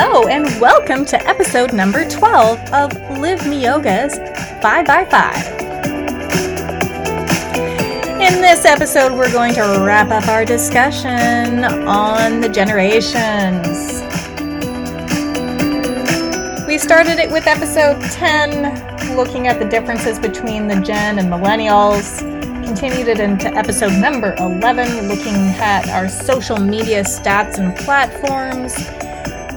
Hello, and welcome to episode number 12 of LIVEmeoga's 5x5. In this episode, we're going to wrap up our discussion on the generations. We started it with episode 10, looking at the differences between the Gen and Millennials. Continued it into episode number 11, looking at our social media stats and platforms.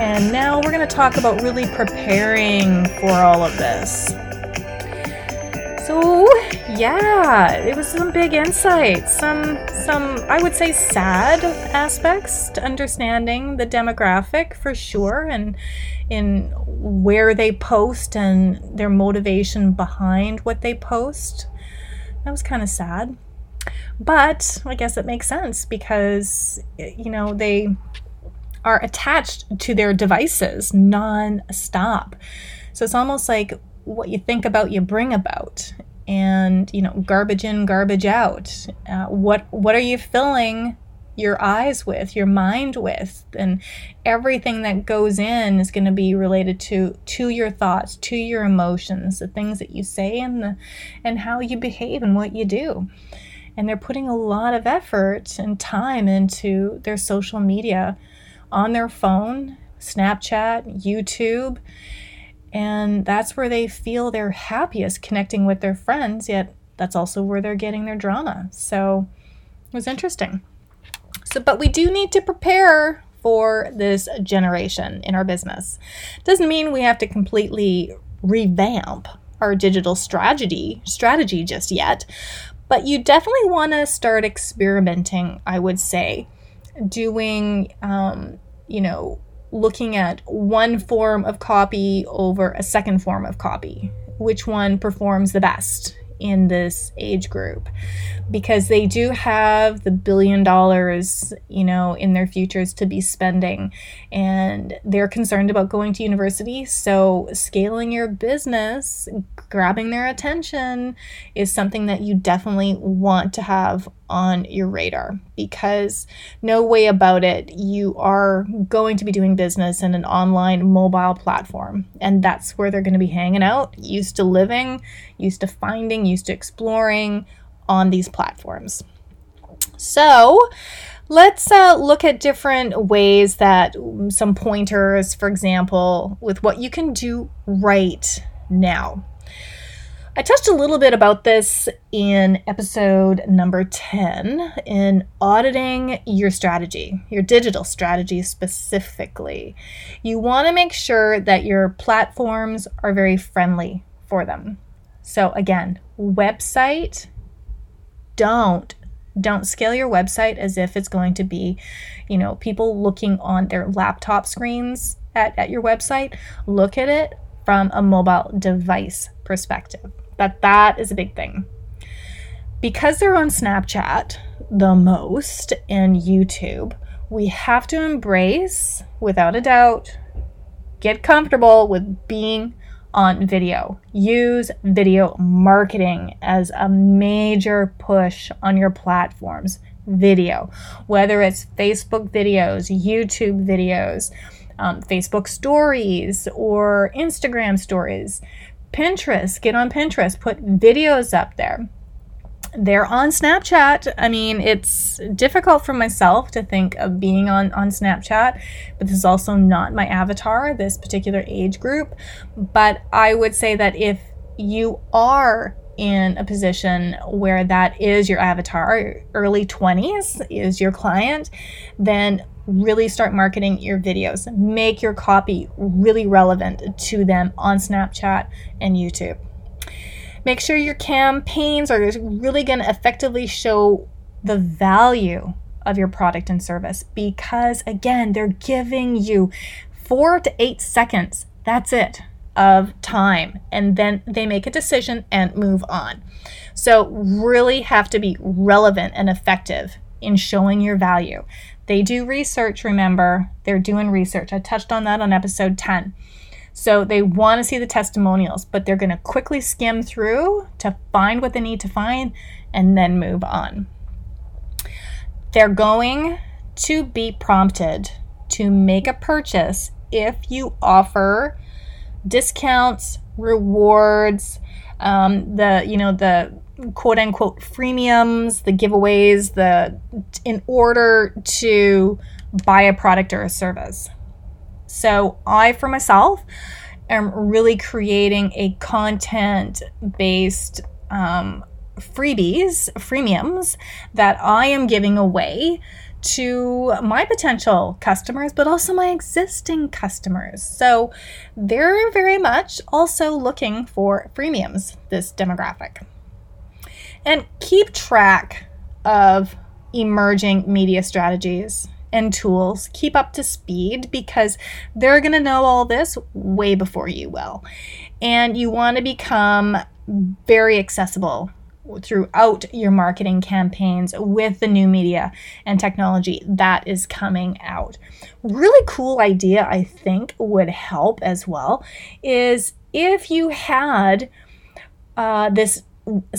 And now we're going to talk about really preparing for all of this. So, yeah, it was some big insights, some some I would say sad aspects to understanding the demographic for sure and in where they post and their motivation behind what they post. That was kind of sad. But I guess it makes sense because you know, they are attached to their devices non-stop. So it's almost like what you think about, you bring about, and you know, garbage in, garbage out. Uh, what what are you filling your eyes with, your mind with, and everything that goes in is going to be related to to your thoughts, to your emotions, the things that you say, and the and how you behave and what you do. And they're putting a lot of effort and time into their social media on their phone, Snapchat, YouTube. And that's where they feel they're happiest connecting with their friends, yet that's also where they're getting their drama. So it was interesting. So, but we do need to prepare for this generation in our business. Doesn't mean we have to completely revamp our digital strategy strategy just yet, but you definitely want to start experimenting. I would say doing, um, you know, looking at one form of copy over a second form of copy. Which one performs the best? in this age group because they do have the billion dollars, you know, in their futures to be spending and they're concerned about going to university. So, scaling your business, grabbing their attention is something that you definitely want to have on your radar because no way about it, you are going to be doing business in an online mobile platform. And that's where they're going to be hanging out, used to living, used to finding, used to exploring on these platforms. So, let's uh, look at different ways that some pointers, for example, with what you can do right now. I touched a little bit about this in episode number 10 in auditing your strategy, your digital strategy specifically. You want to make sure that your platforms are very friendly for them. So, again, website, don't don't scale your website as if it's going to be, you know, people looking on their laptop screens at, at your website. Look at it from a mobile device perspective that that is a big thing. Because they're on Snapchat the most and YouTube, we have to embrace, without a doubt, get comfortable with being on video. Use video marketing as a major push on your platforms. Video, whether it's Facebook videos, YouTube videos, um, Facebook stories, or Instagram stories. Pinterest, get on Pinterest, put videos up there. They're on Snapchat. I mean, it's difficult for myself to think of being on, on Snapchat, but this is also not my avatar, this particular age group. But I would say that if you are in a position where that is your avatar, early 20s is your client, then really start marketing your videos. Make your copy really relevant to them on Snapchat and YouTube. Make sure your campaigns are really going to effectively show the value of your product and service because, again, they're giving you four to eight seconds. That's it of time. And then they make a decision and move on. So, really have to be relevant and effective in showing your value. They do research, remember, they're doing research. I touched on that on episode 10. So they want to see the testimonials, but they're going to quickly skim through to find what they need to find and then move on. They're going to be prompted to make a purchase if you offer discounts, rewards, um, the you know the quote unquote freemiums, the giveaways, the in order to buy a product or a service. So I for myself am really creating a content based um, freebies, freemiums that I am giving away to my potential customers, but also my existing customers. So they're very much also looking for freemiums, this demographic. And keep track of emerging media strategies and tools. Keep up to speed because they're going to know all this way before you will. And you want to become very accessible throughout your marketing campaigns with the new media and technology that is coming out. Really cool idea, I think, would help as well is if you had uh, this,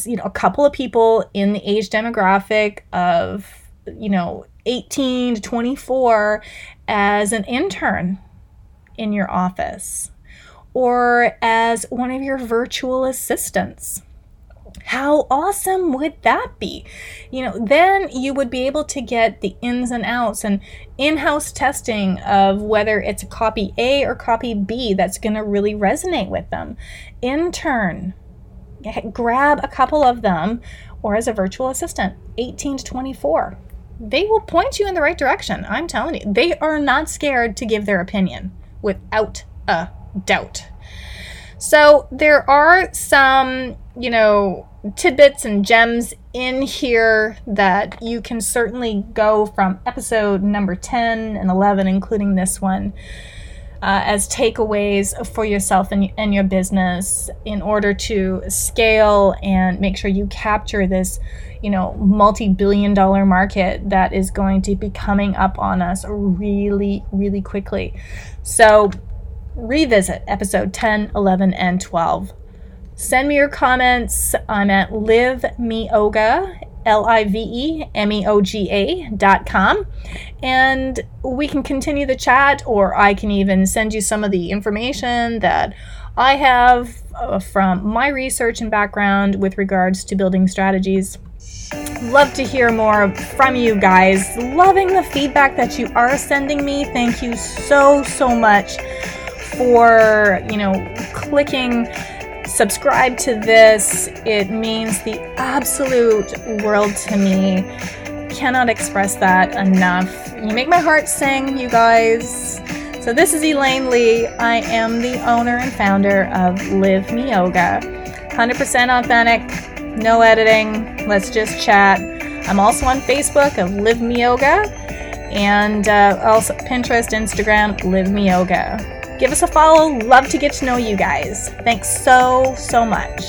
you know, a couple of people in the age demographic of, you know, 18 to 24 as an intern in your office or as one of your virtual assistants how awesome would that be? You know, then you would be able to get the ins and outs and in house testing of whether it's a copy A or copy B that's going to really resonate with them. Intern, grab a couple of them, or as a virtual assistant, 18 to 24. They will point you in the right direction. I'm telling you, they are not scared to give their opinion without a doubt. So there are some, you know, tidbits and gems in here that you can certainly go from episode number 10 and 11, including this one, uh, as takeaways for yourself and, and your business in order to scale and make sure you capture this, you know, multi billion dollar market that is going to be coming up on us really, really quickly. So, revisit episode 10, 11, and 12. Send me your comments. I'm at livemeoga, L I V E M E O G A dot com. And we can continue the chat, or I can even send you some of the information that I have uh, from my research and background with regards to building strategies. Love to hear more from you guys. Loving the feedback that you are sending me. Thank you so, so much for, you know, clicking subscribe to this. It means the absolute world to me. Cannot express that enough. You make my heart sing, you guys. So, this is Elaine Lee. I am the owner and founder of LIVEmeoga. 100% authentic, no editing. Let's just chat. I'm also on Facebook of LIVEmeoga and uh, also Pinterest, Instagram, LIVEmeoga. Give us a follow. Love to get to know you guys. Thanks so, so much.